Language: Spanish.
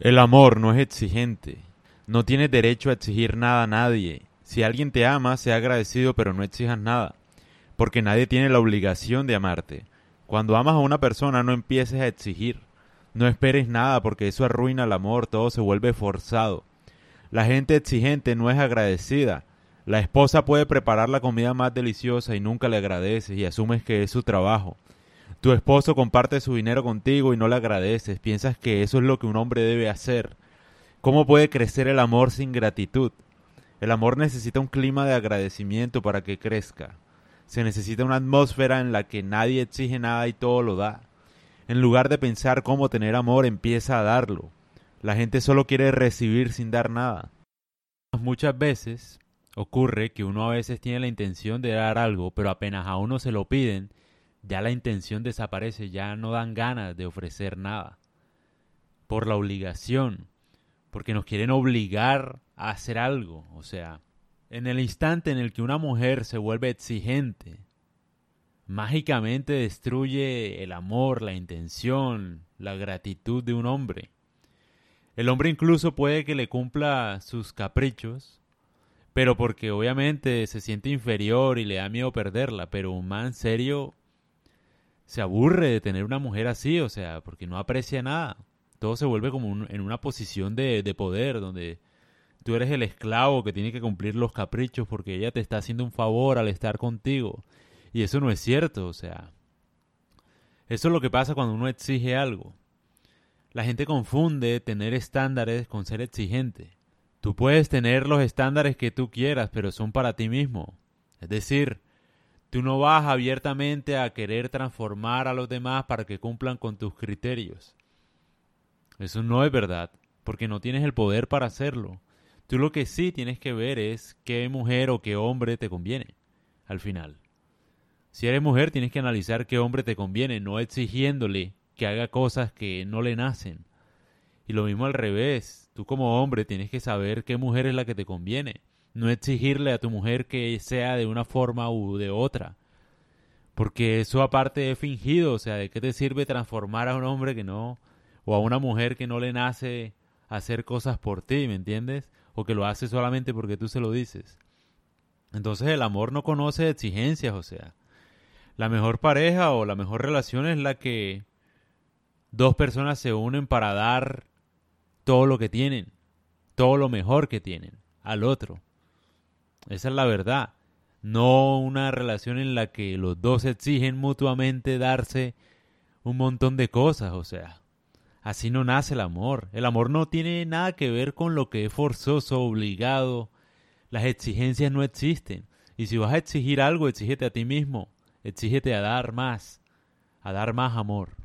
El amor no es exigente. No tienes derecho a exigir nada a nadie. Si alguien te ama, sea agradecido, pero no exijas nada. Porque nadie tiene la obligación de amarte. Cuando amas a una persona, no empieces a exigir. No esperes nada, porque eso arruina el amor, todo se vuelve forzado. La gente exigente no es agradecida. La esposa puede preparar la comida más deliciosa y nunca le agradeces y asumes que es su trabajo. Tu esposo comparte su dinero contigo y no le agradeces, piensas que eso es lo que un hombre debe hacer. ¿Cómo puede crecer el amor sin gratitud? El amor necesita un clima de agradecimiento para que crezca. Se necesita una atmósfera en la que nadie exige nada y todo lo da. En lugar de pensar cómo tener amor, empieza a darlo. La gente solo quiere recibir sin dar nada. Muchas veces ocurre que uno a veces tiene la intención de dar algo, pero apenas a uno se lo piden, ya la intención desaparece, ya no dan ganas de ofrecer nada. Por la obligación, porque nos quieren obligar a hacer algo. O sea, en el instante en el que una mujer se vuelve exigente, mágicamente destruye el amor, la intención, la gratitud de un hombre. El hombre incluso puede que le cumpla sus caprichos, pero porque obviamente se siente inferior y le da miedo perderla, pero un man serio se aburre de tener una mujer así, o sea, porque no aprecia nada. Todo se vuelve como en una posición de, de poder, donde tú eres el esclavo que tiene que cumplir los caprichos porque ella te está haciendo un favor al estar contigo. Y eso no es cierto, o sea. Eso es lo que pasa cuando uno exige algo. La gente confunde tener estándares con ser exigente. Tú puedes tener los estándares que tú quieras, pero son para ti mismo. Es decir, Tú no vas abiertamente a querer transformar a los demás para que cumplan con tus criterios. Eso no es verdad, porque no tienes el poder para hacerlo. Tú lo que sí tienes que ver es qué mujer o qué hombre te conviene, al final. Si eres mujer, tienes que analizar qué hombre te conviene, no exigiéndole que haga cosas que no le nacen. Y lo mismo al revés, tú como hombre tienes que saber qué mujer es la que te conviene no exigirle a tu mujer que sea de una forma u de otra. Porque eso aparte es fingido, o sea, ¿de qué te sirve transformar a un hombre que no, o a una mujer que no le nace hacer cosas por ti, ¿me entiendes? O que lo hace solamente porque tú se lo dices. Entonces el amor no conoce exigencias, o sea, la mejor pareja o la mejor relación es la que dos personas se unen para dar todo lo que tienen, todo lo mejor que tienen al otro. Esa es la verdad. No una relación en la que los dos exigen mutuamente darse un montón de cosas, o sea. Así no nace el amor. El amor no tiene nada que ver con lo que es forzoso, obligado. Las exigencias no existen. Y si vas a exigir algo, exígete a ti mismo. Exígete a dar más, a dar más amor.